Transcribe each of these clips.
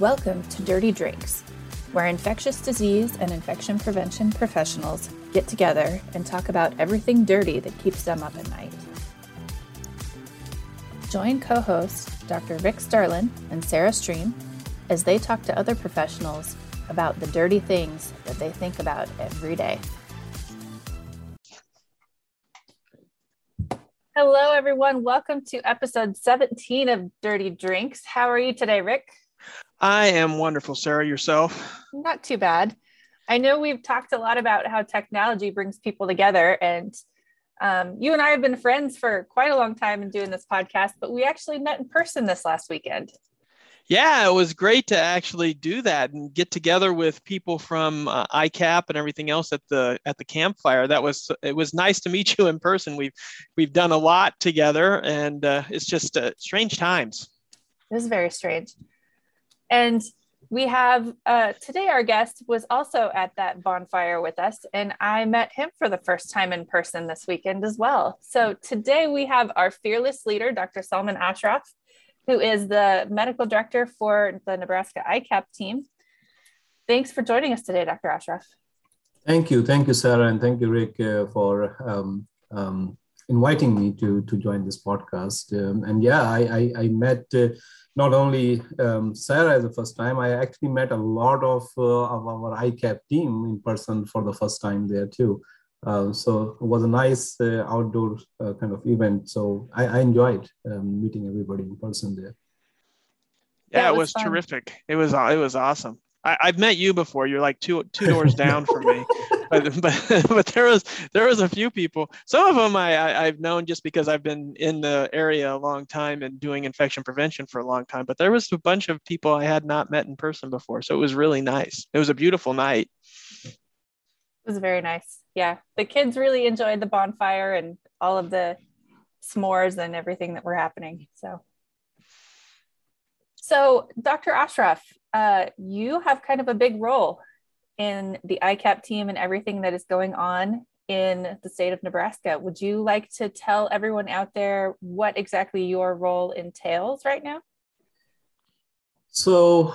Welcome to Dirty Drinks, where infectious disease and infection prevention professionals get together and talk about everything dirty that keeps them up at night. Join co hosts Dr. Rick Starlin and Sarah Stream as they talk to other professionals about the dirty things that they think about every day. Hello, everyone. Welcome to episode 17 of Dirty Drinks. How are you today, Rick? I am wonderful, Sarah. Yourself? Not too bad. I know we've talked a lot about how technology brings people together, and um, you and I have been friends for quite a long time in doing this podcast, but we actually met in person this last weekend. Yeah, it was great to actually do that and get together with people from uh, ICAP and everything else at the at the campfire. That was it was nice to meet you in person. We've we've done a lot together, and uh, it's just uh, strange times. It was very strange. And we have uh, today, our guest was also at that bonfire with us, and I met him for the first time in person this weekend as well. So today we have our fearless leader, Dr. Salman Ashraf, who is the medical director for the Nebraska ICAP team. Thanks for joining us today, Dr. Ashraf. Thank you. Thank you, Sarah, and thank you, Rick, uh, for um, um, inviting me to, to join this podcast. Um, and yeah, I, I, I met. Uh, not only um, Sarah as the first time, I actually met a lot of, uh, of our ICAP team in person for the first time there too. Uh, so it was a nice uh, outdoor uh, kind of event. So I, I enjoyed um, meeting everybody in person there. Yeah, it was, was terrific. It was it was awesome. I, have met you before. You're like two two doors down from me, but, but but there was there was a few people. Some of them I, I have known just because I've been in the area a long time and doing infection prevention for a long time. But there was a bunch of people I had not met in person before, so it was really nice. It was a beautiful night. It was very nice. Yeah, the kids really enjoyed the bonfire and all of the s'mores and everything that were happening. So. So, Dr. Ashraf, uh, you have kind of a big role in the ICAP team and everything that is going on in the state of Nebraska. Would you like to tell everyone out there what exactly your role entails right now? So,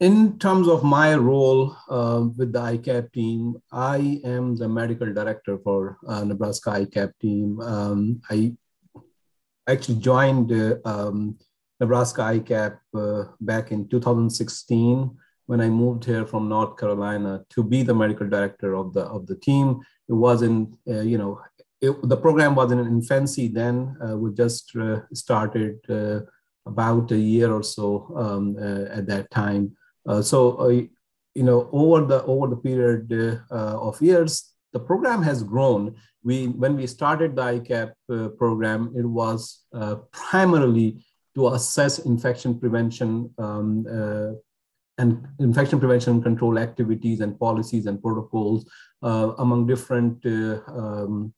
in terms of my role uh, with the ICAP team, I am the medical director for uh, Nebraska ICAP team. Um, I actually joined uh, um, Nebraska ICAP uh, back in 2016 when I moved here from North Carolina to be the medical director of the of the team. It wasn't, uh, you know, it, the program wasn't in infancy then. Uh, we just uh, started uh, about a year or so um, uh, at that time. so, you know, over the over the period of years, the program has grown. We when we started the ICAP program, it was primarily to assess infection prevention um, uh, and infection prevention and control activities and policies and protocols uh, among different uh, um,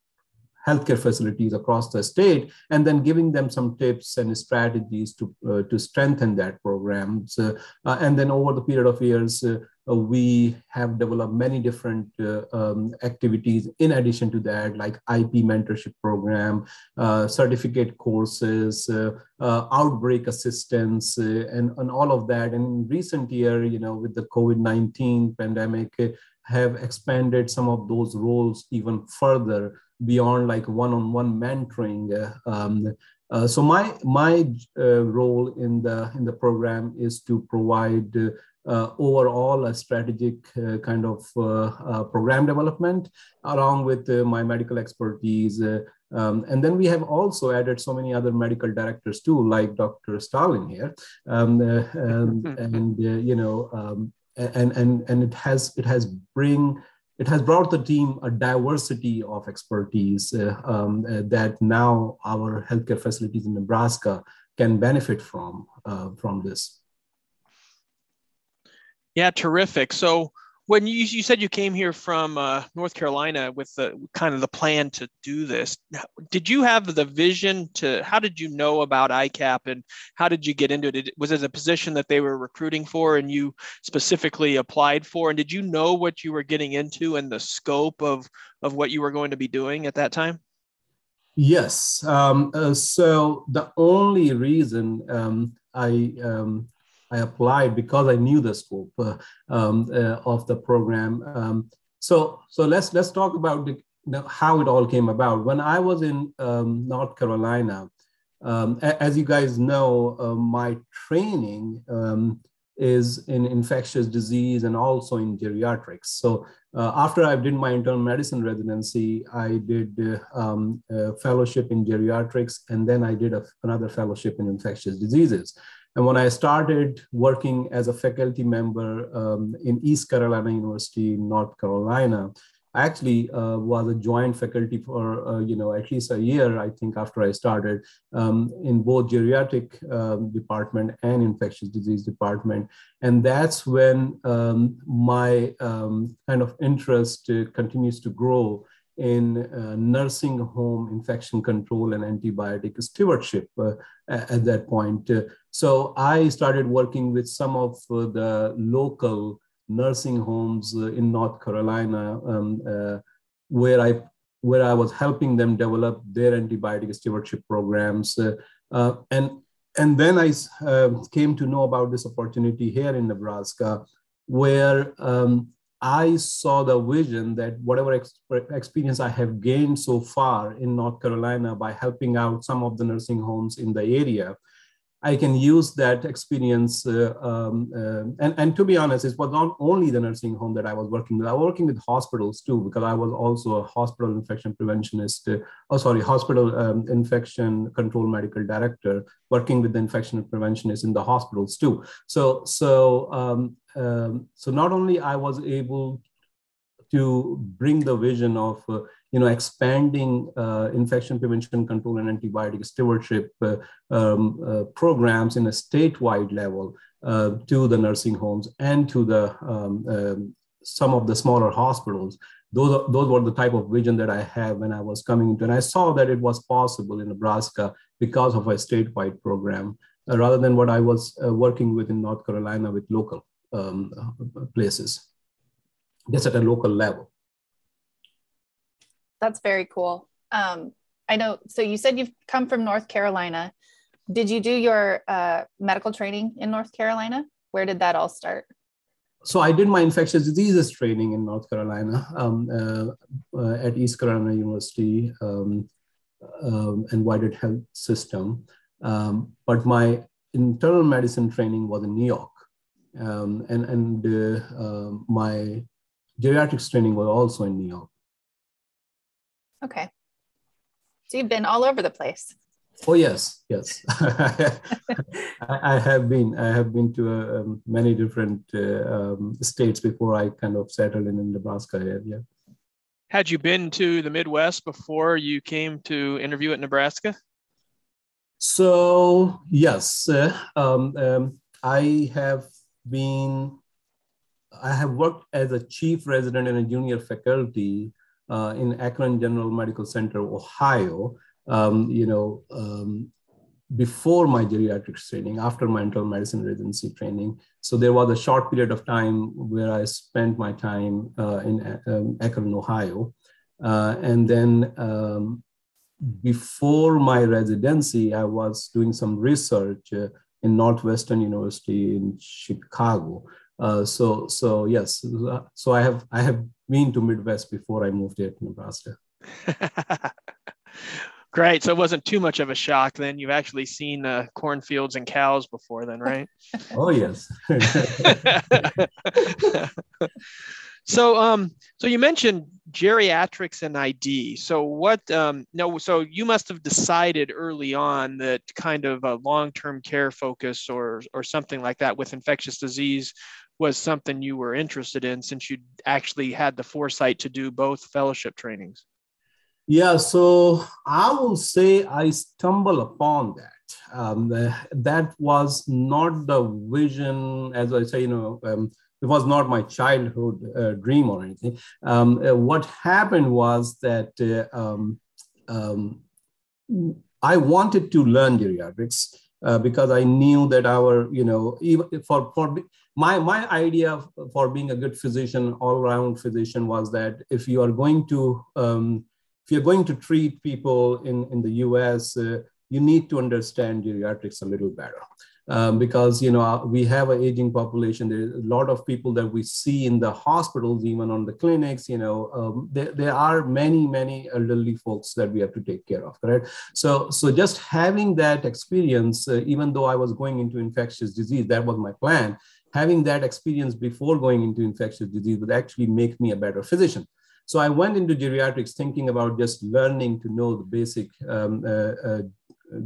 healthcare facilities across the state, and then giving them some tips and strategies to, uh, to strengthen that program. So, uh, and then over the period of years, uh, we have developed many different uh, um, activities in addition to that, like IP mentorship program, uh, certificate courses, outbreak assistance, and, and all of that. And in recent year, you know, with the COVID-19 pandemic, have expanded some of those roles even further beyond like one-on-one mentoring. Um, uh, so my my uh, role in the in the program is to provide uh, overall a strategic uh, kind of uh, program development along with my medical expertise. Um, and then we have also added so many other medical directors too, like Dr. Starlin here. Um, and, and you know, um, and, and, and it has, it has bring, it has brought the team a diversity of expertise uh, um, uh, that now our healthcare facilities in Nebraska can benefit from uh, from this. Yeah, terrific. So when you, you said you came here from uh, North Carolina with the kind of the plan to do this, did you have the vision to? How did you know about ICAP and how did you get into it? Was it a position that they were recruiting for and you specifically applied for? And did you know what you were getting into and the scope of of what you were going to be doing at that time? Yes. Um, uh, so the only reason um, I um, I applied because I knew the scope uh, um, uh, of the program. Um, so, so let's let's talk about the, how it all came about. When I was in um, North Carolina, um, as you guys know, uh, my training um, is in infectious disease and also in geriatrics. So uh, after I did my internal medicine residency, I did uh, um, a fellowship in geriatrics, and then I did a, another fellowship in infectious diseases. And when I started working as a faculty member um, in East Carolina University, North Carolina, I actually uh, was a joint faculty for uh, you know at least a year I think after I started um, in both geriatric um, department and infectious disease department, and that's when um, my um, kind of interest uh, continues to grow in uh, nursing home infection control and antibiotic stewardship uh, at that point. Uh, so I started working with some of the local nursing homes uh, in North Carolina, um, uh, where I where I was helping them develop their antibiotic stewardship programs, uh, and and then I came to know about this opportunity here in Nebraska, where um, I saw the vision that whatever ex- experience I have gained so far in North Carolina by helping out some of the nursing homes in the area, I can use that experience. Uh, um, uh, and, and to be honest, it was not only the nursing home that I was working with. I was working with hospitals too, because I was also a hospital infection preventionist. Uh, oh, sorry, hospital um, infection control medical director, working with the infection preventionists in the hospitals too. So, so, um, um so not only I was able to bring the vision of uh, you know, expanding uh, infection prevention control and antibiotic stewardship uh, um, uh, programs in a statewide level uh, to the nursing homes and to the um, um, some of the smaller hospitals. Those, those were the type of vision that I had when I was coming into, and I saw that it was possible in Nebraska because of a statewide program, uh, rather than what I was uh, working with in North Carolina with local um, places, just at a local level that's very cool. Um, I know. So you said you've come from North Carolina. Did you do your uh, medical training in North Carolina? Where did that all start? So I did my infectious diseases training in North Carolina um, uh, uh, at East Carolina University um, um and Whitehead Health System. Um, but my internal medicine training was in New York, um, and and uh, my geriatrics training was also in New York. Okay. So you've been all over the place. Oh yes, yes. I, I, have been. I have been to uh, um, many different uh, um, states before I kind of settled in, in Nebraska area. Had you been to the Midwest before you came to interview at Nebraska? So yes, uh, um, um I have been. I have worked as a chief resident and a junior faculty uh, in Akron General Medical Center, Ohio, um, you know, um, before my geriatrics training, after my internal medicine residency training. So there was a short period of time where I spent my time uh, in um, Akron, Ohio. Uh, and then um, before my residency, I was doing some research uh, in Northwestern University in Chicago. Uh, so, so yes, so I have I have been to Midwest before I moved here to Nebraska. Great. So it wasn't too much of a shock then. You've actually seen uh, cornfields and cows before then, right? oh yes. so um so you mentioned geriatrics and ID. So what um no so you must have decided early on that kind of a long-term care focus or or something like that with infectious disease was something you were interested in since you actually had the foresight to do both fellowship trainings? Yeah, so I will say I stumbled upon that. Um, that was not the vision, as I say, you know, um, it was not my childhood uh, dream or anything. Um, uh, what happened was that uh, um, um, I wanted to learn geriatrics uh, because I knew that our, you know, even for, for my, my idea for being a good physician, all around physician was that if you are going to, um, if you're going to treat people in, in the US, uh, you need to understand geriatrics a little better. um, because you know uh, we have an aging population. There's a lot of people that we see in the hospitals, even on the clinics. You know, um, there, there are many many elderly folks that we have to take care of. Correct. So so just having that experience, uh, even though I was going into infectious disease, that was my plan. Having that experience before going into infectious disease would actually make me a better physician. So I went into geriatrics thinking about just learning to know the basic um, uh, uh,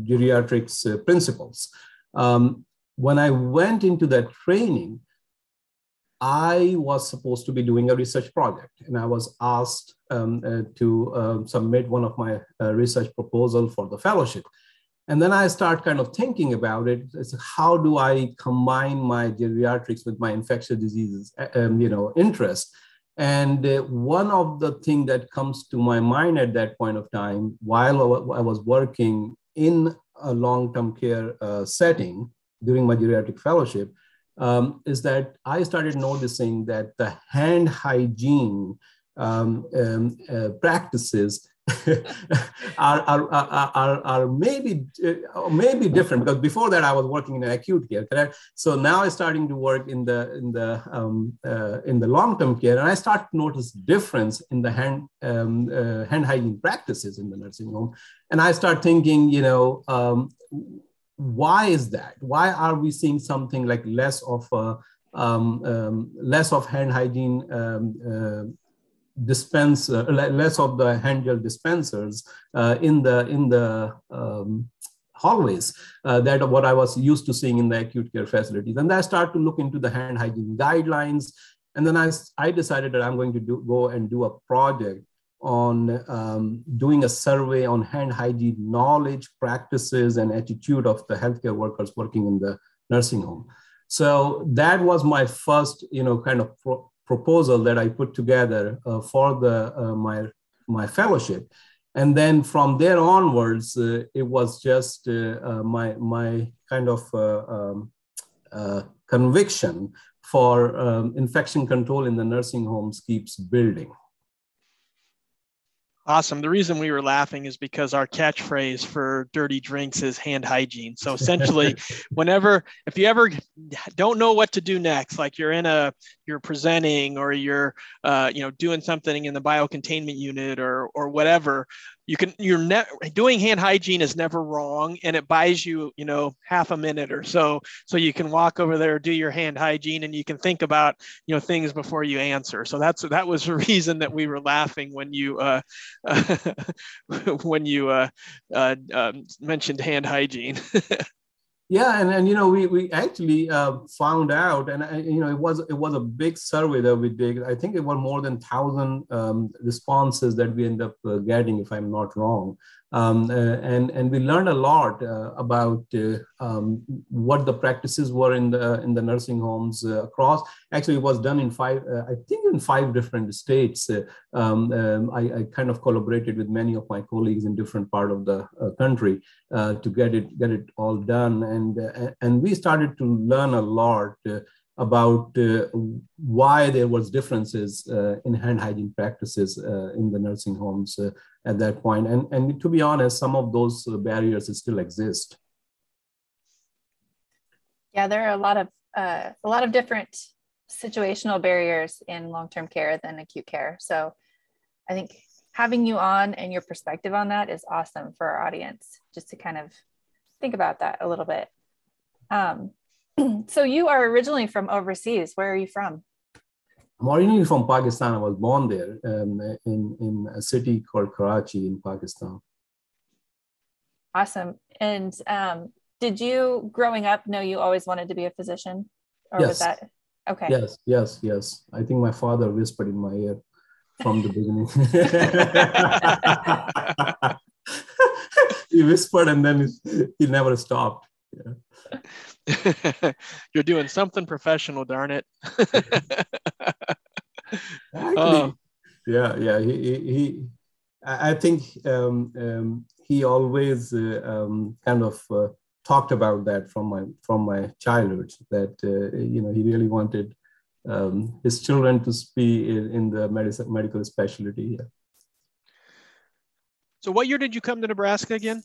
geriatrics uh, principles um, when I went into that training, I was supposed to be doing a research project, and I was asked um, uh, to uh, submit one of my uh, research proposal for the fellowship. And then I start kind of thinking about it. It's how do I combine my geriatrics with my infectious diseases, uh, um, you know, interest? And uh, one of the thing that comes to my mind at that point of time, while I was working in a long-term care uh, setting during my geriatric fellowship um, is that I started noticing that the hand hygiene um, um, uh, practices are, are, are, are, maybe uh, maybe different because before that I was working in acute care, correct? So now I'm starting to work in the in the um, uh, in the long term care, and I start to notice difference in the hand um, uh, hand hygiene practices in the nursing home, and I start thinking, you know, um, why is that? Why are we seeing something like less of a um, um, less of hand hygiene um, uh, dispense uh, less of the handheld dispensers uh, in the in the um, hallways uh, that what I was used to seeing in the acute care facilities. And I start to look into the hand hygiene guidelines. And then I, I decided that I'm going to do, go and do a project on um, doing a survey on hand hygiene knowledge, practices, and attitude of the healthcare workers working in the nursing home. So that was my first, you know, kind of pro proposal that I put together uh, for the uh, my my fellowship, and then from there onwards, uh, it was just uh, uh, my my kind of uh, um, conviction for um, infection control in the nursing homes keeps building. Awesome. The reason we were laughing is because our catchphrase for dirty drinks is hand hygiene. So essentially, whenever, if you ever don't know what to do next, like you're in a, you're presenting or you're, uh, you know, doing something in the biocontainment unit or, or whatever, you can you're ne- doing hand hygiene is never wrong and it buys you you know half a minute or so so you can walk over there do your hand hygiene and you can think about you know things before you answer. So that's that was the reason that we were laughing when you uh, when you uh, uh, um, mentioned hand hygiene yeah and, and you know we, we actually uh, found out and uh, you know it was it was a big survey that we did. I think it was more than 1000 um, responses that we end up uh, getting if i'm not wrong um, uh, and and we learned a lot uh, about uh, um, what the practices were in the in the nursing homes uh, across. Actually, it was done in five, uh, I think, in five different states. Uh, um, um, I, I, kind of collaborated with many of my colleagues in different part of the country to get it get it all done, and and we started to learn a lot about uh, why there was differences uh, in hand hygiene practices uh, in the nursing homes uh, at that. And, and to be honest, some of those uh, barriers still exist. Yeah, there are a lot of uh, a lot of different situational barriers in long-term care than acute care. So I think having you on and your perspective on that is awesome for our audience, just to kind of think about that a little bit. Um, so you are originally from overseas. Where are you from? I'm originally from Pakistan. I was born there um, in, in a city called Karachi in Pakistan. Awesome. And um, did you, growing up, know you always wanted to be a physician? Or yes. was that okay? Yes, yes, yes. I think my father whispered in my ear from the beginning. he whispered and then he never stopped. Yeah. You're doing something professional, darn it. Uh, yeah, yeah. He, he, he I think um, um, he always uh, um, kind of uh, talked about that from my from my childhood. That uh, you know he really wanted um, his children to be in, in the medicine, medical specialty. Yeah. So, what year did you come to Nebraska again?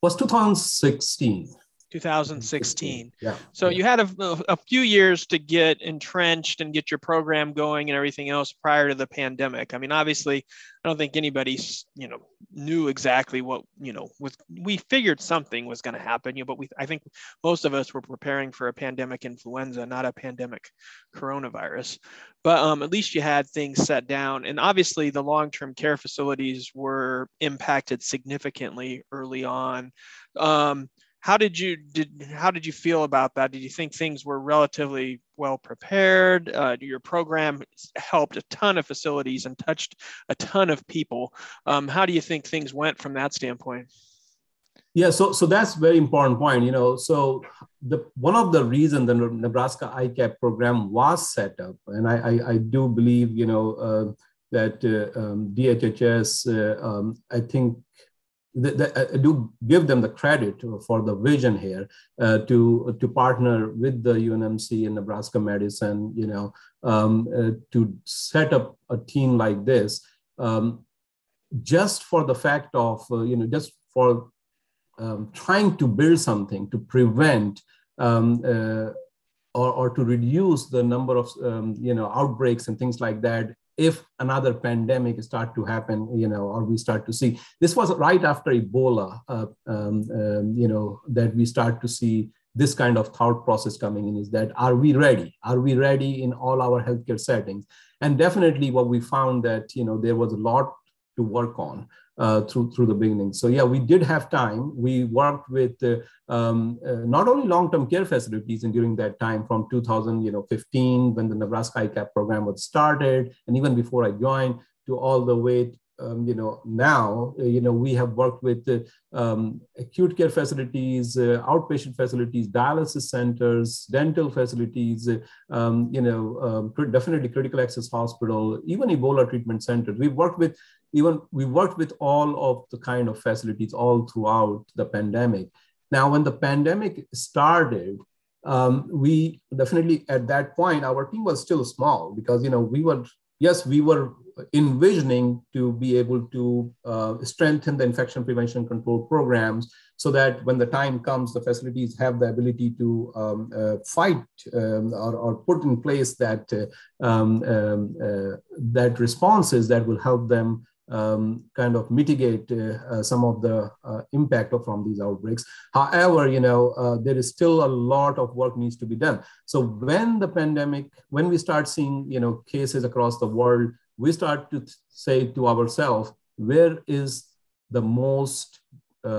Was 2016. 2016. Yeah. So yeah. you had a, a few years to get entrenched and get your program going and everything else prior to the pandemic. I mean, obviously, I don't think anybody, you know, knew exactly what, you know, was we figured something was going to happen, you know, but we I think most of us were preparing for a pandemic influenza, not a pandemic coronavirus. But um, at least you had things set down. And obviously the long-term care facilities were impacted significantly early on. Um, how did you did how did you feel about that? Did you think things were relatively well prepared? Uh, your program helped a ton of facilities and touched a ton of people. Um, how do you think things went from that standpoint? Yeah so so that's a very important point you know. So the one of the reasons the nebraska icap program was set up and i i, I do believe you know uh, that uh, um, dhhs uh, um, i think the, I do give them the credit for the vision here uh, to to partner with the UNMC and Nebraska Medicine, you know, um, uh, to set up a team like this, um, just for the fact of uh, you know just for um, trying to build something to prevent um, uh, or, or to reduce the number of um, you know outbreaks and things like that if another pandemic start to happen, you know, or we start to see. This was right after Ebola, uh, um, um, you know, that we start to see this kind of thought process coming in is that are we ready? Are we ready in all our healthcare settings? And definitely what we found that, you know, there was a lot to work on uh, through through the beginning. So yeah, we did have time. We worked with uh, um, uh, not only long-term care facilities, and during that time from 2015 when the Nebraska ICAP program was started, and even before I joined, to all the way. Um, you know now uh, you know we have worked with uh, um, acute care facilities uh, outpatient facilities dialysis centers dental facilities um, you know um, definitely critical access hospital even ebola treatment centers we've worked with even we worked with all of the kind of facilities all throughout the pandemic. Now, when the pandemic started, um, we definitely at that point our team was still small because you know we were yes we were envisioning to be able to uh, strengthen the infection prevention control programs so that when the time comes the facilities have the ability to um, uh, fight um, or, or, put in place that uh, um, um uh, that responses that will help them um, kind of mitigate uh, uh, some of the uh, impact from these outbreaks. However, you know, uh, there is still a lot of work needs to be done. So when the pandemic, when we start seeing, you know, cases across the world, we start to say to ourselves, where is the most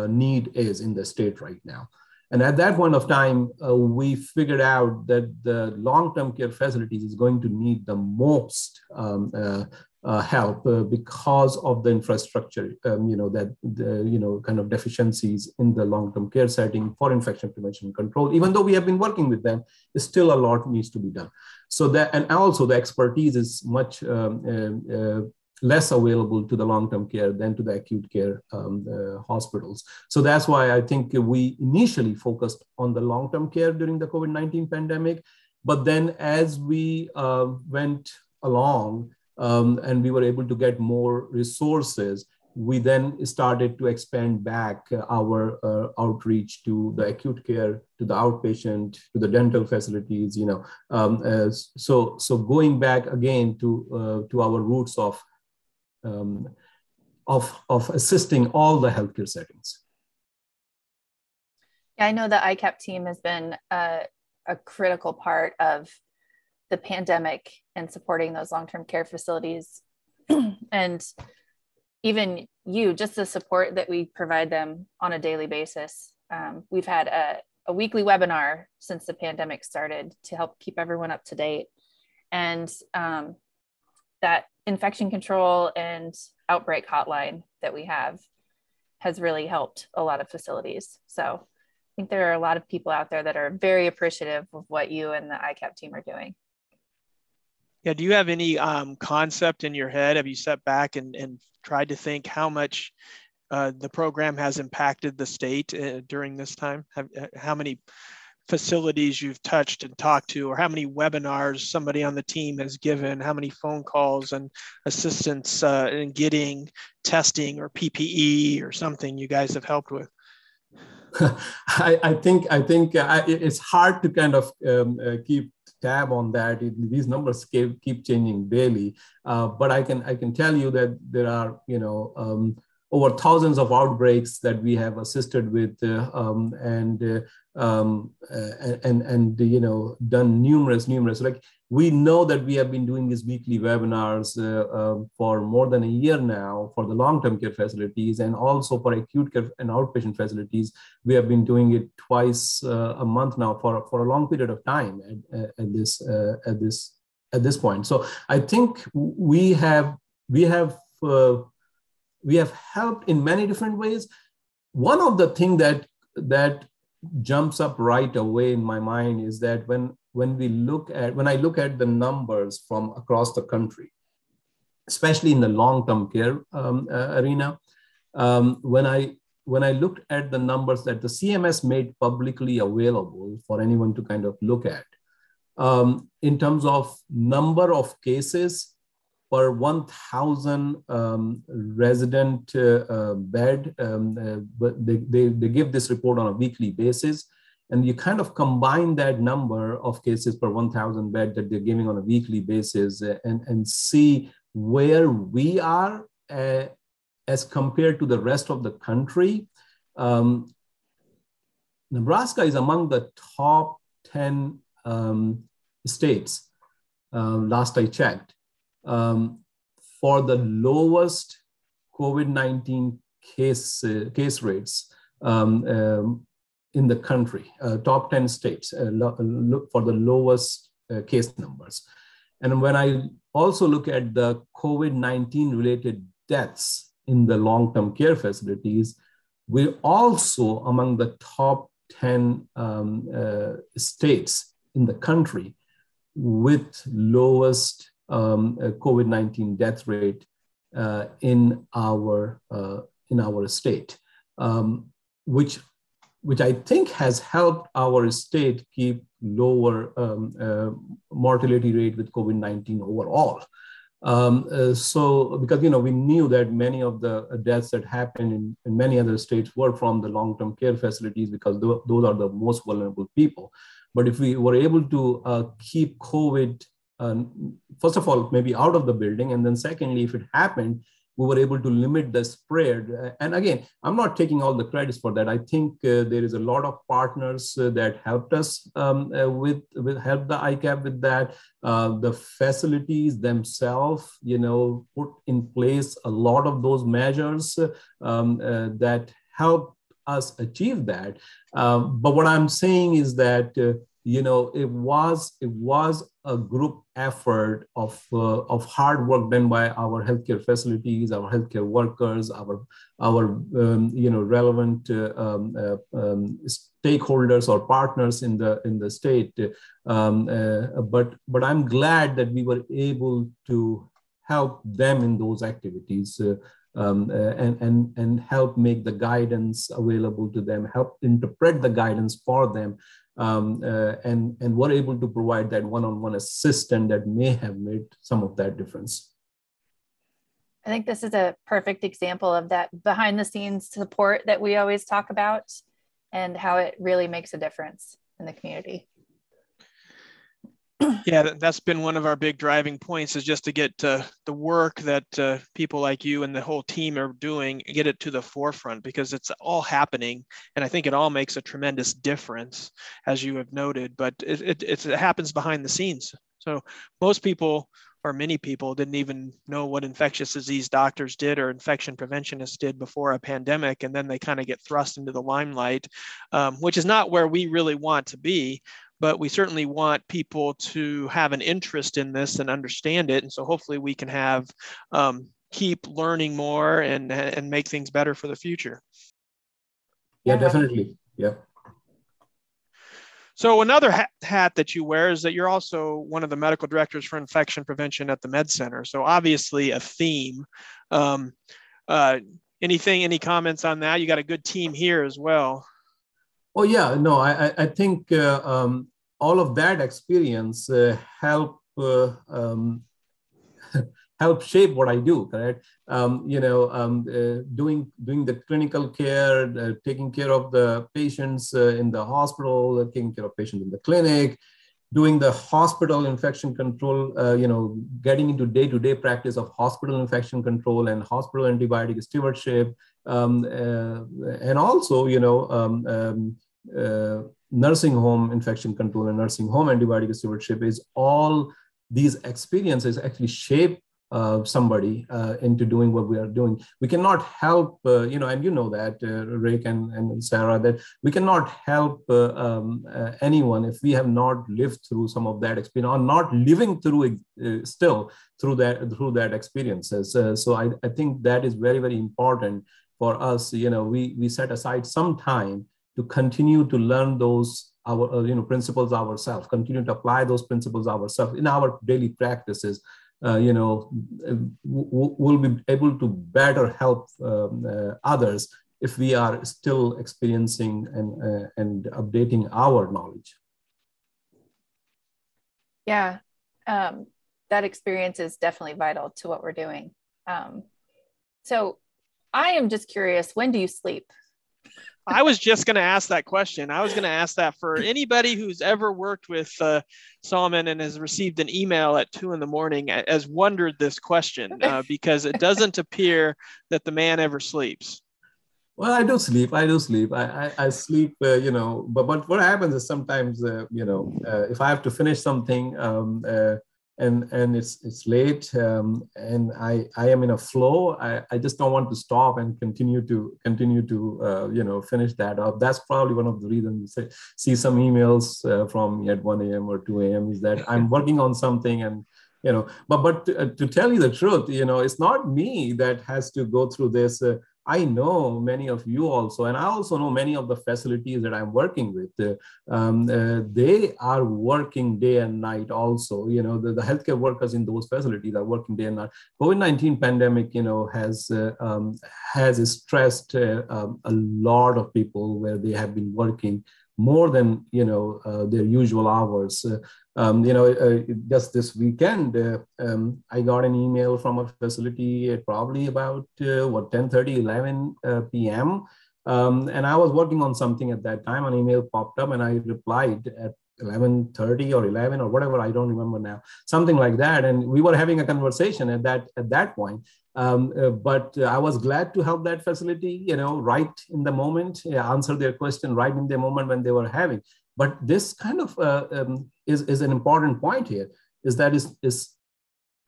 need is in the state right now? And at that point of time, uh, we figured out that the long-term care facilities is going to need the most um, uh, help uh, because of the infrastructure, um, you know, that the, you know, kind of deficiencies in the long-term care setting for infection prevention and control. Even though we have been working with them, still a lot needs to be done. So that, and also the expertise is much um, uh, uh, less available to the long-term care than to the acute care um, uh, hospitals. So that's why I think we initially focused on the long-term care during the COVID-19 pandemic. But then as we uh, went along, um, and we were able to get more resources, we then started to expand back our uh, outreach to the acute care, to the outpatient, to the dental facilities. You know, um, as, so so going back again to uh, to our roots of um, of of assisting all the healthcare settings. Yeah, I know the ICAP team has been a, a critical part of the pandemic and supporting those long-term care facilities. And even you just the support that we provide them on a daily basis. Um, we've had a, a, weekly webinar since the pandemic started to help keep everyone up to date. And um, that infection control and outbreak hotline that we have has really helped a lot of facilities. So i think there are a lot of people out there that are very appreciative of what you and the icap team are doing yeah. Do you have any um, concept in your head? Have you sat back and, and tried to think how much uh, the program has impacted the state uh, during this time? Have, uh, how many facilities you've touched and talked to, or how many webinars somebody on the team has given, how many phone calls and assistance uh, in getting testing or PPE or something you guys have helped with? I, I, think I think uh, it's hard to kind of um, uh, keep tab on that. It, these numbers keep, keep changing daily, uh, but I can I can tell you that there are you know um, over thousands of outbreaks that we have assisted with uh, um, and, uh, um, uh, and and you know done numerous numerous like we know that we have been doing these weekly webinars uh, uh, for more than a year now for the long-term care facilities and also for acute care and outpatient facilities. We have been doing it twice uh, a month now for, for a long period of time at, at this uh, at this at this point. So I think we have we have uh, we have helped in many different ways. One of the thing that that jumps up right away in my mind is that when when we look at when I look at the numbers from across the country, especially in the long-term care um, uh, arena, um, when I when I looked at the numbers that the CMS made publicly available for anyone to kind of look at, um, in terms of number of cases per 1,000 um, resident uh, uh, bed, um, uh, they, they, they give this report on a weekly basis. And you kind of combine that number of cases per 1000 bed that they're giving on a weekly basis and, and see where we are uh, as compared to the rest of the country. Um, nebraska is among the top 10 um, states uh, last i checked um, for the lowest covid-19 case, uh, case rates um, um in the country, uh, top 10 states, uh, look for the lowest uh, case numbers. And when I also look at the COVID 19 related deaths in the long term care facilities, we're also among the top 10 um, uh, states in the country with lowest um, uh, COVID 19 death rate uh, in, our, in our state, um, which which I think has helped our state keep lower um, uh, mortality rate with COVID-19 overall. Um, uh, so, because you know, we knew that many of the deaths that happened in, in many other states were from the long-term care facilities because th- those are the most vulnerable people. But if we were able to uh, keep COVID, um, first of all, maybe out of the building, and then secondly, if it happened, we were able to limit the spread. And again, I'm not taking all the credits for that. I think uh, there is a lot of partners uh, that helped us um, uh, with, with help the ICAP with that. Uh, the facilities themselves, you know, put in place a lot of those measures um, uh, that help us achieve that. Um, but what I'm saying is that uh, you know it was it was a group effort of uh, of hard work done by our healthcare facilities our healthcare workers our our um, you know relevant uh, um, uh, um, stakeholders or partners in the in the state. Um, uh, but but i'm glad that we were able to help them in those activities uh, um, uh, and, and, and help make the guidance available to them, help interpret the guidance for them, um, uh, and, and were able to provide that one-on-one assistant that may have made some of that difference. I think this is a perfect example of that behind the scenes support that we always talk about and how it really makes a difference in the community yeah, that's been one of our big driving points is just to get uh, the work that uh, people like you and the whole team are doing, get it to the forefront because it's all happening. And I think it all makes a tremendous difference, as you have noted, but it, it, it happens behind the scenes. So most people or many people didn't even know what infectious disease doctors did or infection preventionists did before a pandemic. And then they kind of get thrust into the limelight, um, which is not where we really want to be but we certainly want people to have an interest in this and understand it. And so hopefully we can have um, keep learning more and and make things better for the future. Yeah, definitely. Yeah. So another hat, hat, that you wear is that you're also one of the medical directors for infection prevention at the Med Center. So obviously a theme. Um, uh, anything, any comments on that? You got a good team here as well. Oh yeah, no, I I think uh, um, all of that experience uh, help uh, um, help shape what I do. Correct? Um, you know, um, uh, doing doing the clinical care, uh, taking care of the patients uh, in the hospital, taking care of patients in the clinic, doing the hospital infection control, uh, you know, getting into day-to-day practice of hospital infection control and hospital antibiotic stewardship, um, uh, and also, you know, um, um, uh, nursing home infection control and nursing home antibiotic stewardship is all these experiences actually shape uh, somebody uh, into doing what we are doing. We cannot help, uh, you know, and you know that, uh, Rick and, and Sarah, that we cannot help uh, um, uh, anyone if we have not lived through some of that experience or not living through still through that through that experiences. so I, I think that is very very important for us. You know, we we set aside some time to continue to learn those our you know principles ourselves, continue to apply those principles ourselves in our daily practices uh, you know, we'll be able to better help um, uh, others if we are still experiencing and, uh, and updating our knowledge. Yeah, um, that experience is definitely vital to what we're doing. Um, so I am just curious, when do you sleep? I was just going to ask that question. I was going to ask that for anybody who's ever worked with uh, Salman and has received an email at two in the morning has wondered this question uh, because it doesn't appear that the man ever sleeps. Well, I do sleep. I do sleep. I I, I sleep. Uh, you know, but but what happens is sometimes uh, you know uh, if I have to finish something. Um, uh, and and it's it's late um, and I I am in a flow. I, I just don't want to stop and continue to continue to uh, you know finish that up. That's probably one of the reasons you see some emails uh, from me at 1 a.m. or 2 a.m. is that I'm working on something and you know but but to, uh, to, tell you the truth you know it's not me that has to go through this uh, I know many of you also, and I also know many of the facilities that I'm working with. Um, uh, they are working day and night also. You know, the, the, healthcare workers in those facilities are working day and night. COVID-19 pandemic, you know, has uh, um, has stressed uh, um, a lot of people where they have been working more than you know uh, their usual hours. Uh, um, you know, uh, just this weekend, uh, um, I got an email from a facility at probably about uh, what 10, 30, 11 uh, p.m. Um, and I was working on something at that time. An email popped up, and I replied at 11:30 or 11 or whatever. I don't remember now. Something like that. And we were having a conversation at that at that point. Um, uh, but uh, I was glad to help that facility. You know, right in the moment, answer their question right in the moment when they were having. But this kind of uh, um, is, is an important point here is that is, is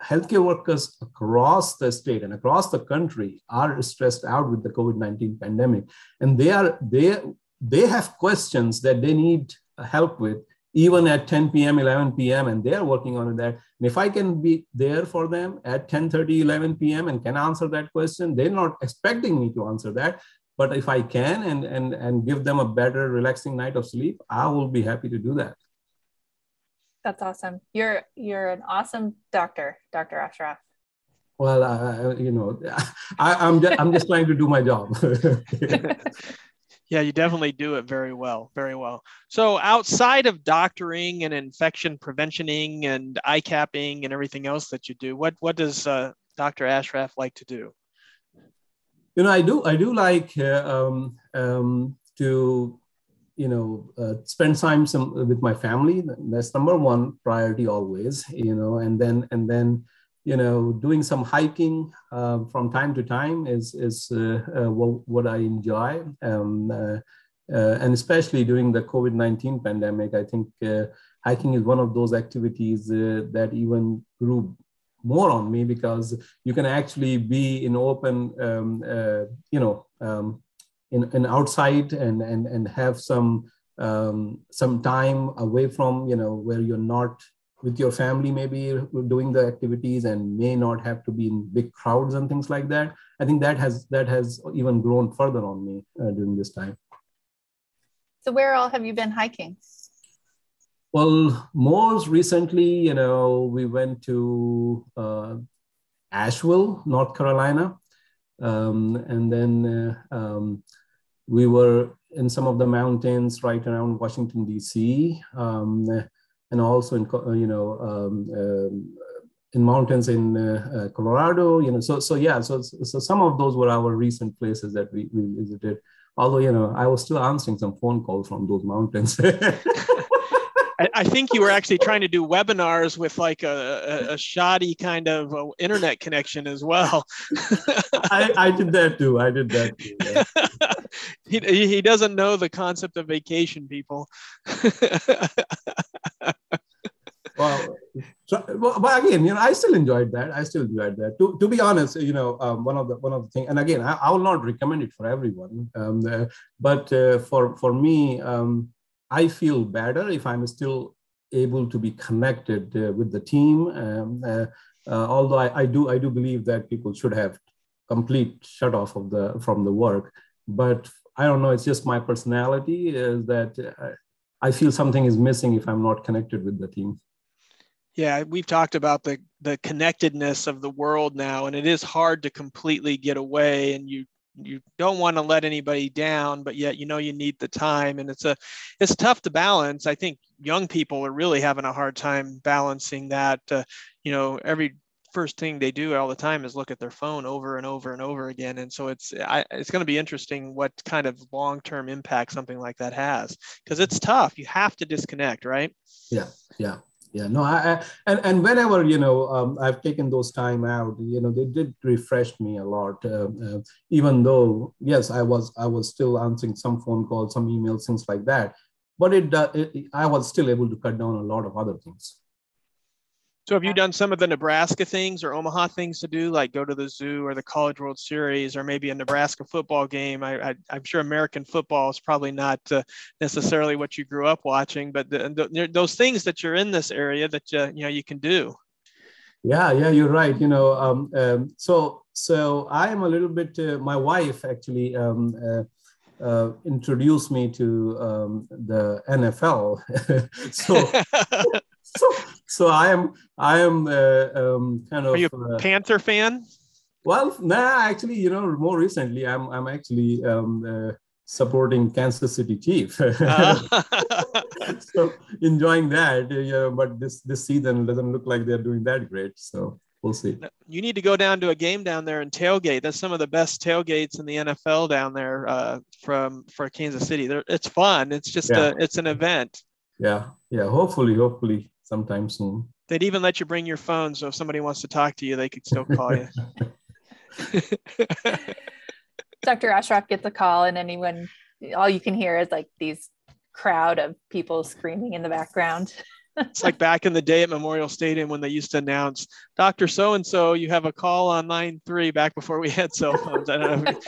healthcare workers across the state and across the country are stressed out with the COVID-19 pandemic. And they are they they have questions that they need help with even at 10 p.m 11 p.m and they're working on that. And if i can be there for them at 10 30 11 p.m and can answer that question they're not expecting me to answer that. But if i can and and and give them a better relaxing night of sleep i will be happy to do that. That's awesome. You're you're an awesome doctor dr ashraf. Well uh, you know I, i'm just i'm just trying to do my job yeah you definitely do it very well very well so outside of doctoring and infection preventioning and eye capping and everything else that you do what what does uh, dr ashraf like to do you know, I do, I do like uh, um, um, to, you know, uh, spend time some with my family. That's number one priority always, you know, and then, and then, you know, doing some hiking uh, from time to time is, is uh, uh, what, what, I enjoy. Um, uh, and especially during the COVID-19 pandemic, I think hiking is one of those activities that even grew more on me because you can actually be in open, um, uh, you know, um, in, in outside and, and, and have some, um, some time away from, you know, where you're not with your family, maybe doing the activities and may not have to be in big crowds and things like that. I think that has, that has even grown further on me uh, during this time. So where all have you been hiking? Well, most recently, you know, we went to uh, Asheville, North Carolina, um, and then uh, um, we were in some of the mountains right around Washington D.C. Um, and also in you know um, um, in mountains in uh, uh, Colorado, you know, so so yeah, so so some of those were our recent places that we, we visited. Although you know, I was still answering some phone calls from those mountains. I, I, think you were actually trying to do webinars with like a, a, a shoddy kind of uh, internet connection as well. I, I, did that too. I did that too. Yeah. he, he doesn't know the concept of vacation, people. well, so, but again, you know, I still enjoyed that. I still enjoyed that. To, to be honest, you know, um, one of the one of the things, and again, I, I, will not recommend it for everyone. Um, uh, but uh, for for me, um, I feel better if I'm still able to be connected uh, with the team. Um, uh, uh, although I, I, do I do believe that people should have complete shut off of the from the work, but I don't know. It's just my personality is that uh, I feel something is missing if I'm not connected with the team. Yeah, we've talked about the the connectedness of the world now, and it is hard to completely get away. And you you don't want to let anybody down, but yet you know you need the time, and it's a it's tough to balance. I think young people are really having a hard time balancing that. Uh, you know, every first thing they do all the time is look at their phone over and over and over again and so it's I, it's going to be interesting what kind of long-term impact something like that has because it's tough you have to disconnect right yeah yeah yeah no I, I, and and whenever you know um, i've taken those time out you know they did refresh me a lot uh, uh, even though yes i was i was still answering some phone calls some emails things like that. But it, uh, it i was still able to cut down a lot of other things so have you done some of the Nebraska things or Omaha things to do, like go to the zoo or the College World Series or maybe a Nebraska football game? I, am sure American football is probably not uh, necessarily what you grew up watching, but the, the, those things that you're in this area that uh, you know you can do. Yeah, yeah, you're right. You know, um, um, so so I am a little bit. Uh, my wife actually um, uh, uh, introduced me to um, the NFL. so, so, so I am, I am uh, um, kind of. Are you a uh, Panther fan? Well, nah, actually, you know, more recently, I'm, I'm actually um, uh, supporting Kansas City Chief. uh so enjoying that, yeah. But this this season doesn't look like they're doing that great. So we'll see. You need to go down to a game down there and tailgate. That's some of the best tailgates in the NFL down there uh, from for Kansas City. They're, it's fun. It's just yeah. a it's an event. Yeah, yeah. Hopefully, hopefully, sometime soon. They'd even let you bring your phone, so if somebody wants to talk to you, they could still call you. Dr. Ashraf gets a call, and anyone, all you can hear is like these crowd of people screaming in the background it's like back in the day at Memorial Stadium when they used to announce, Dr. So and so, you have a call on line three back before we had cell phones. I don't know.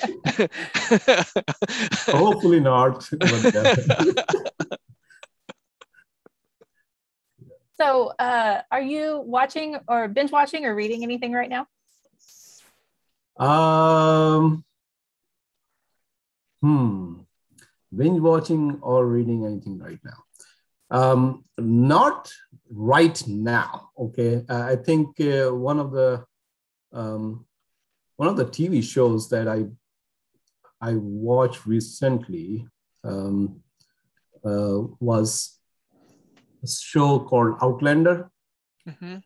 Hopefully not. So, uh, are you watching or binge watching or reading anything right now? Um, hmm, binge watching or reading anything right now? Um, not right now. Okay, uh, I think uh, one of the um, one of the TV shows that I I watched recently um, uh, was show called Outlander. Mm-hmm.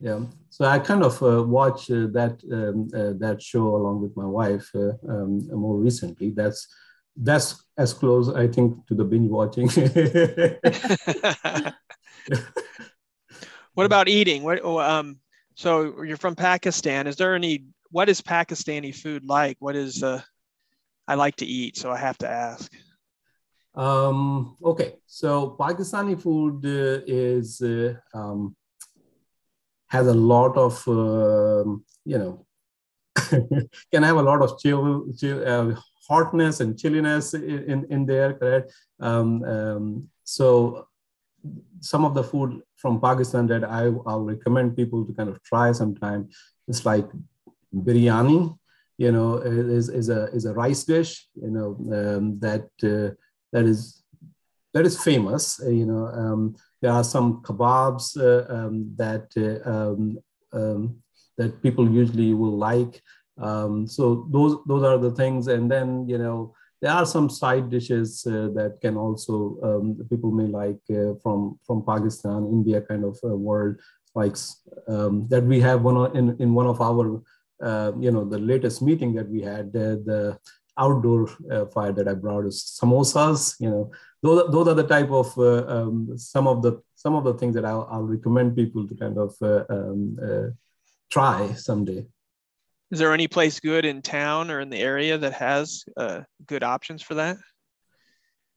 Yeah, so I kind of uh, watched uh, that um, uh, that show along with my wife uh, um, more recently. That's that's as close I think to the binge watching. what about eating? What oh, um so you're from Pakistan. Is there any what is Pakistani food like? What is uh I like to eat, so I have to ask. Um, okay, so Pakistani food uh, is uh, um, has a lot of uh, you know can have a lot of chill, chill uh, hotness and chilliness in, in there, correct? Um, um, so some of the food from Pakistan that I, I'll recommend people to kind of try sometime is like biryani, you know, is, is, a, is a rice dish, you know, um, that, uh, that is that is famous. Uh, you know, um, there are some kebabs uh, um, that uh, um, um, that people usually will like. Um, so those those are the things, and then you know there are some side dishes uh, that can also um, people may like uh, from from Pakistan, India kind of uh, world. like um, that we have one in, in one of our, uh, you know, the latest meeting that we had, uh, the outdoor uh, fire that I brought is samosas, you know, those, those are the type of, uh, um, some of the, some of the things that I'll, I'll recommend people to kind of uh, um, uh, try someday. Is there any place good in town or in the area that has good options for that?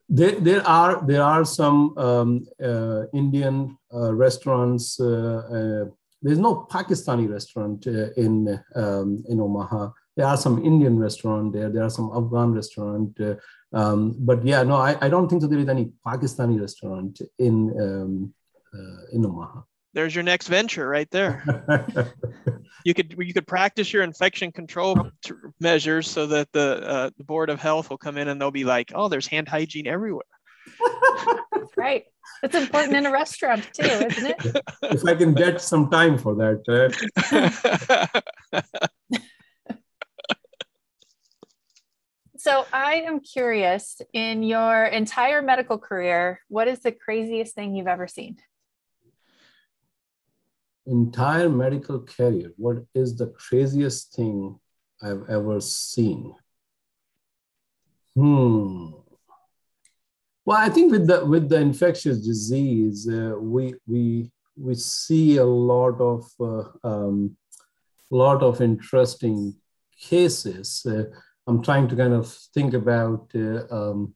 There, there are there are some um, uh, Indian uh, restaurants. Uh, uh there's no Pakistani restaurant uh, in um, in Omaha. There are some Indian restaurant there. There are some Afghan restaurant. Uh, um, but yeah, no, I, I don't think that there is any Pakistani restaurant in um, in Omaha there's your next venture right there. you could you could practice your infection control measures so that the uh, the board of health will come in and they'll be like, oh, there's hand hygiene everywhere. That's right. It's important in a restaurant too, isn't it? if I can get some time for that. Uh... so I am curious in your entire medical career, what is the craziest thing you've ever seen? entire medical career, what is the craziest thing I've ever seen? Hmm. Well, I think with the with the infectious disease, uh, we we we see a lot of uh, um, lot of interesting cases. Uh, I'm trying to kind of think about uh, um,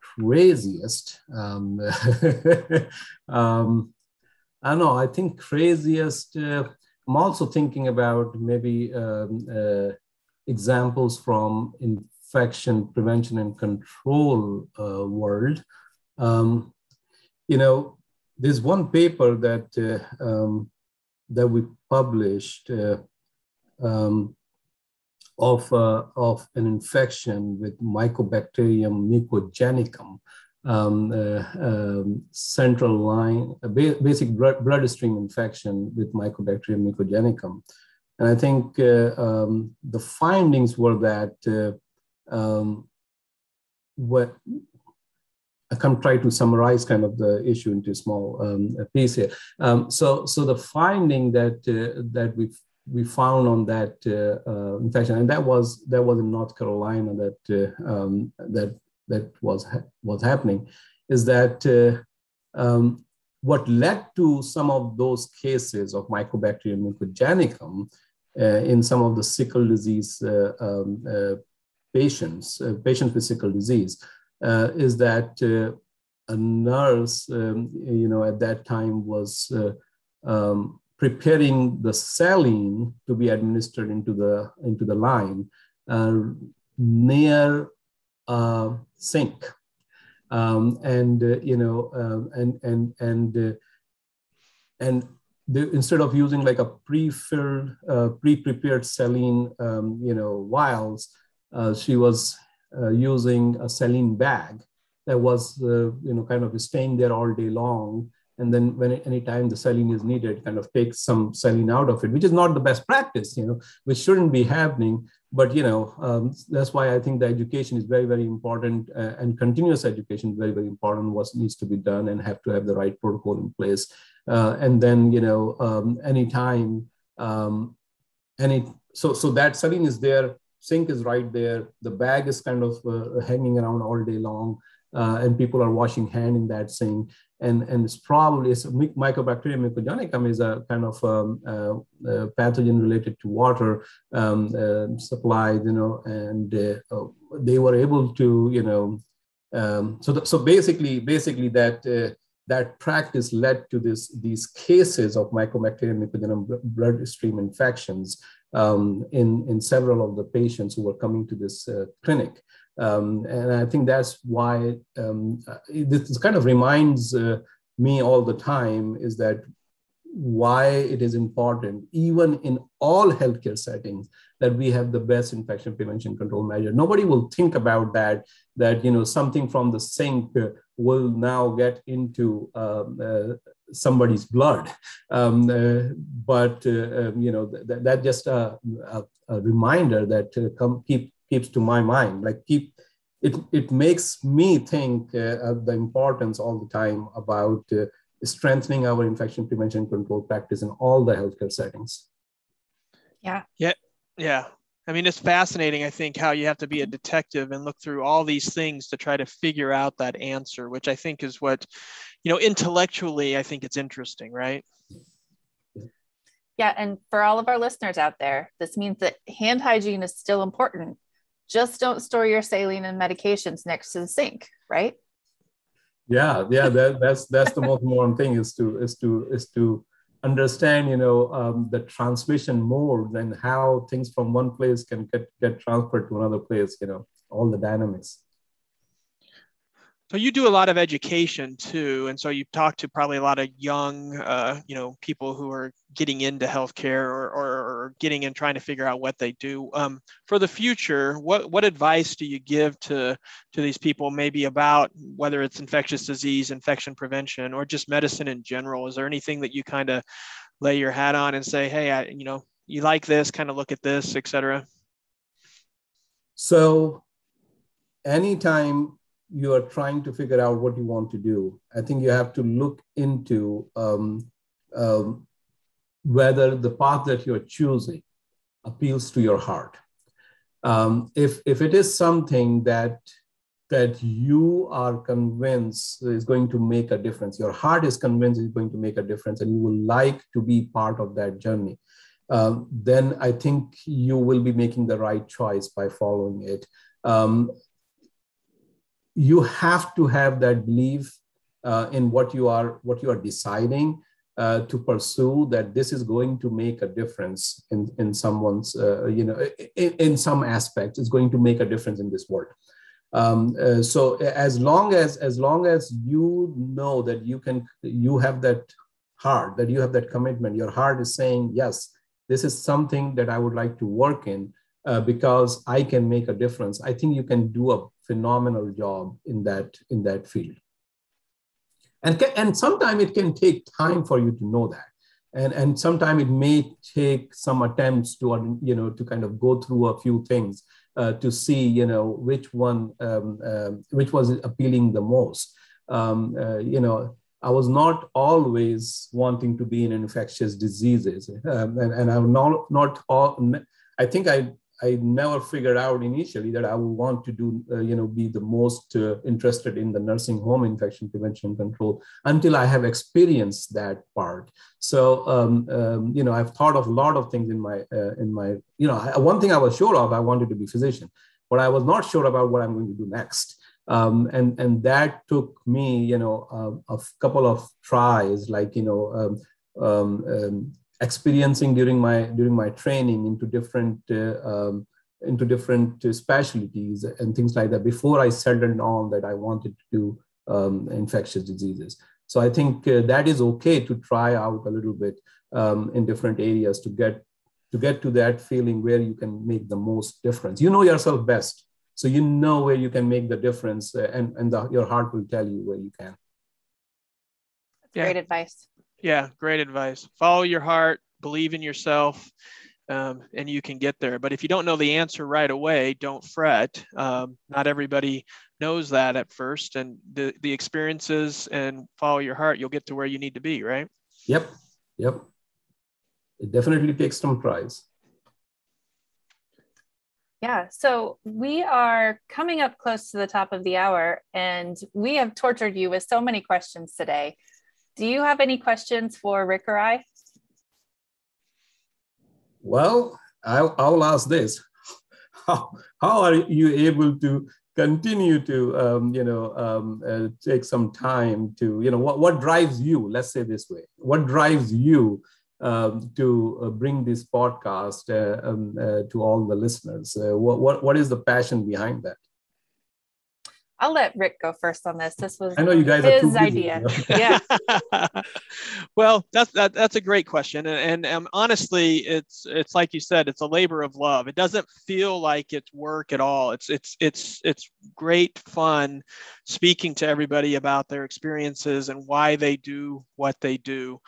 craziest. Um, um, I don't know. I think craziest. Uh, I'm also thinking about maybe um, uh, examples from infection prevention and control uh, world. Um, you know, there's one paper that uh, um, that we published uh, of uh, of an infection with Mycobacterium mucogenicum um, uh, um, central line, ba basic bloodstream infection with Mycobacterium mucogenicum. And I think uh, um, the findings were that uh, um, what I can try to summarize kind of the issue into a small um, piece here. Um, so, so the finding that uh, that we we found on that uh, uh, infection, and that was that was in North Carolina that uh, um, that that was, ha was happening is that uh, um, what led to some of those cases of Mycobacterium mucogenicum uh, in some of the sickle disease uh, um, uh, patients, uh, patients with sickle disease, uh, is that a nurse, um, you know, at that time was um, preparing the saline to be administered into the into the line near uh, sink. Um, and uh, you know, um, and and and uh, and the, instead of using like a pre-filled, uh, pre-prepared saline, um, you know, vials, uh, she was uh, using a saline bag that was, uh, you know, kind of staying there all day long. And then when anytime the saline is needed, kind of take some saline out of it, which is not the best practice, you know, which shouldn't be happening. But you know um, that's why i think the education is very very important uh, and continuous education is very very important what needs to be done and have to have the right protocol in place. Uh, and then you know um, anytime um, any so so that saline is there sink is right there the bag is kind of uh, hanging around all day long uh, and people are washing hand in that sink and, and it's probably it's Mycobacterium mucogenicum is a kind of um, uh, uh, pathogen related to water um, uh, supplied, you know, and uh, they were able to, you know, um, so so basically basically that uh, that practice led to this these cases of Mycobacterium mucogenicum bloodstream infections um, in in several of the patients who were coming to this clinic. Um, and I think that's why um, this kind of reminds uh, me all the time is that why it is important, even in all healthcare settings, that we have the best infection prevention control measure. Nobody will think about that, that you know something from the sink will now get into um, uh, somebody's blood. Um, uh, but uh, um, you know th- that just a, a, a reminder that uh, come, keep keeps to my mind like keep it it makes me think uh, the importance all the time about uh, strengthening our infection prevention control practice in all the healthcare settings. Yeah. Yeah. Yeah. I mean, it's fascinating, I think, how you have to be a detective and look through all these things to try to figure out that answer, which I think is what, you know, intellectually, I think it's interesting, right? Yeah. And for all of our listeners out there, this means that hand hygiene is still important. Just don't store your saline and medications next to the sink, right? Yeah, yeah, that, that's that's the most important thing is to is to is to understand you know um, the transmission mode and how things from one place can get get transferred to another place you know all the dynamics so you do a lot of education too, and so you talk to probably a lot of young, uh, you know, people who are getting into healthcare or, or, or getting in trying to figure out what they do. Um, for the future, what what advice do you give to to these people, maybe about whether it's infectious disease, infection prevention, or just medicine in general? Is there anything that you kind of lay your hat on and say, hey, I, you know, you like this, kind of look at this, etc. So, anytime you are trying to figure out what you want to do, I think you have to look into um, um, whether the path that you're choosing appeals to your heart. Um, if, if it is something that that you are convinced is going to make a difference, your heart is convinced is going to make a difference, and you will like to be part of that journey, um, then I think you will be making the right choice by following it. Um, you have to have that belief uh, in what you are what you are deciding uh, to pursue that this is going to make a difference in in someone's uh, you know in, in, some aspects it's going to make a difference in this world um, uh, so as long as as long as you know that you can you have that heart that you have that commitment your heart is saying yes this is something that i would like to work in uh, because I can make a difference. I think you can do a phenomenal job in that in that field. And and sometimes it can take time for you to know that, and and sometimes it may take some attempts to you know to kind of go through a few things uh, to see you know which one um, uh, which was appealing the most. Um, uh, you know, I was not always wanting to be in infectious diseases, um, and, and I'm not not all. I think I I never figured out initially that I would want to do, uh, you know, be the most uh, interested in the nursing home infection prevention control until I have experienced that part. So, um, um, you know, I've thought of a lot of things in my, uh, in my, you know, I, one thing I was sure of, I wanted to be physician, but I was not sure about what I'm going to do next. Um, and and that took me, you know, a couple of tries, like you know, um, um, um experiencing during my during my training into different uh, um, into different specialties and things like that before I settled on that I wanted to do um, infectious diseases. So I think uh, that is okay to try out a little bit um, in different areas to get to get to that feeling where you can make the most difference. You know yourself best, so you know where you can make the difference, uh, and and the, your heart will tell you where you can. That's yeah. great advice. Yeah, great advice. Follow your heart, believe in yourself, um, and you can get there. But if you don't know the answer right away, don't fret. Um, not everybody knows that at first, and the the experiences and follow your heart, you'll get to where you need to be. Right? Yep. Yep. It definitely takes some tries. Yeah, so we are coming up close to the top of the hour, and we have tortured you with so many questions today. Do you have any questions for Rick or I? Well, I'll, I'll ask this. How, how are you able to continue to, um, you know, um, uh, take some time to, you know, what, what drives you, let's say this way, what drives you um, to uh, bring this podcast uh, um, uh, to all the listeners? Uh, what, what, what is the passion behind that? I'll let Rick go first on this. This was I know you guys his idea. yeah. well, that's that, that's a great question, and, and um, honestly, it's it's like you said, it's a labor of love. It doesn't feel like it's work at all. It's it's it's it's great fun speaking to everybody about their experiences and why they do what they do.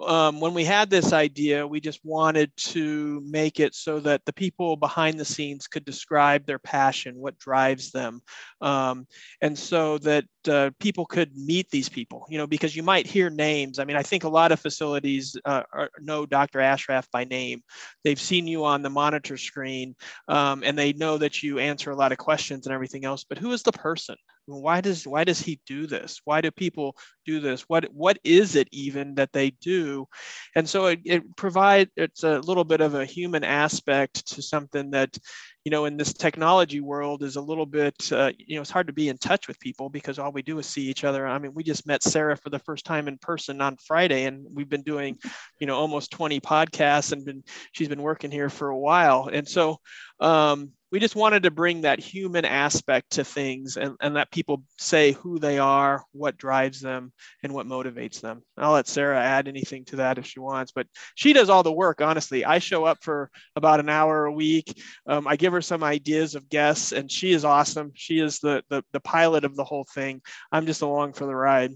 Um, when we had this idea, we just wanted to make it so that the people behind the scenes could describe their passion, what drives them, um, and so that uh, people could meet these people. You know, because you might hear names. I mean, I think a lot of facilities uh, are, know Dr. Ashraf by name. They've seen you on the monitor screen, um, and they know that you answer a lot of questions and everything else. But who is the person? Why does why does he do this? Why do people do this? What what is it even that they do? And so it, it provides it's a little bit of a human aspect to something that you know in this technology world is a little bit uh, you know it's hard to be in touch with people because all we do is see each other. I mean we just met sarah for the first time in person on friday and we've been doing you know almost 20 podcasts and been she's been working here for a while. And so um, we just wanted to bring that human aspect to things and, and let people say who they are, what drives them, and what motivates them. I'll let Sarah add anything to that if she wants, but she does all the work, honestly. I show up for about an hour a week. Um, I give her some ideas of guests, and she is awesome. She is the, the, the pilot of the whole thing. I'm just along for the ride.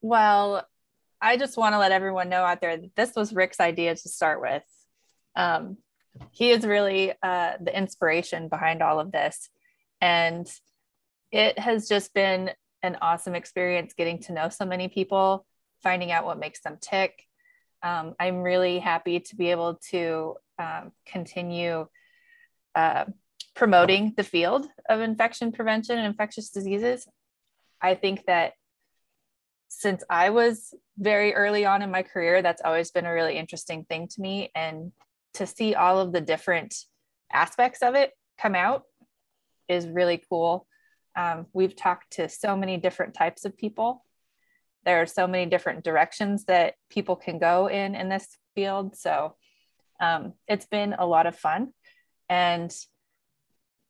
Well, I just want to let everyone know out there that this was Rick's idea to start with. Um, he is really uh, the inspiration behind all of this. And it has just been an awesome experience getting to know so many people, finding out what makes them tick. Um, I'm really happy to be able to um, continue uh, promoting the field of infection prevention and infectious diseases. I think that since I was very early on in my career, that's always been a really interesting thing to me. And to see all of the different aspects of it come out is really cool. Um, we've talked to so many different types of people. There are so many different directions that people can go in in this field. So um, it's been a lot of fun. And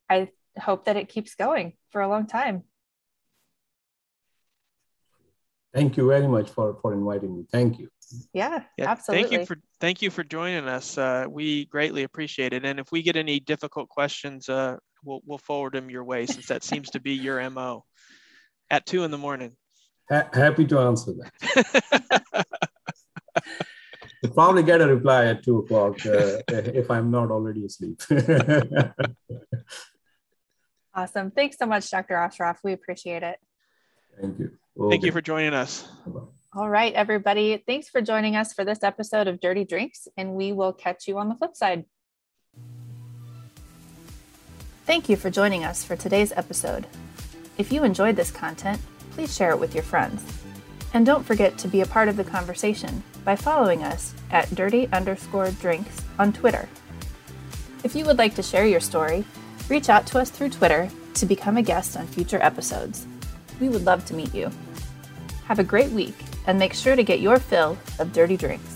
I hope that it keeps going for a long time. Thank you very much for, for inviting me. Thank you. Yeah, yeah, absolutely. Thank you for thank you for joining us. Uh, we greatly appreciate it. And if we get any difficult questions, uh, we'll we'll forward them your way since that seems to be your mo. At two in the morning. Ha- happy to answer that. You'll probably get a reply at two o'clock uh, if I'm not already asleep. awesome. Thanks so much, Dr. Ashraf. We appreciate it. Thank you. Okay. Thank you for joining us. All right, everybody. Thanks for joining us for this episode of Dirty Drinks, and we will catch you on the flip side. Thank you for joining us for today's episode. If you enjoyed this content, please share it with your friends. And don't forget to be a part of the conversation by following us at dirty underscore drinks on Twitter. If you would like to share your story, reach out to us through Twitter to become a guest on future episodes. We would love to meet you. Have a great week and make sure to get your fill of dirty drinks.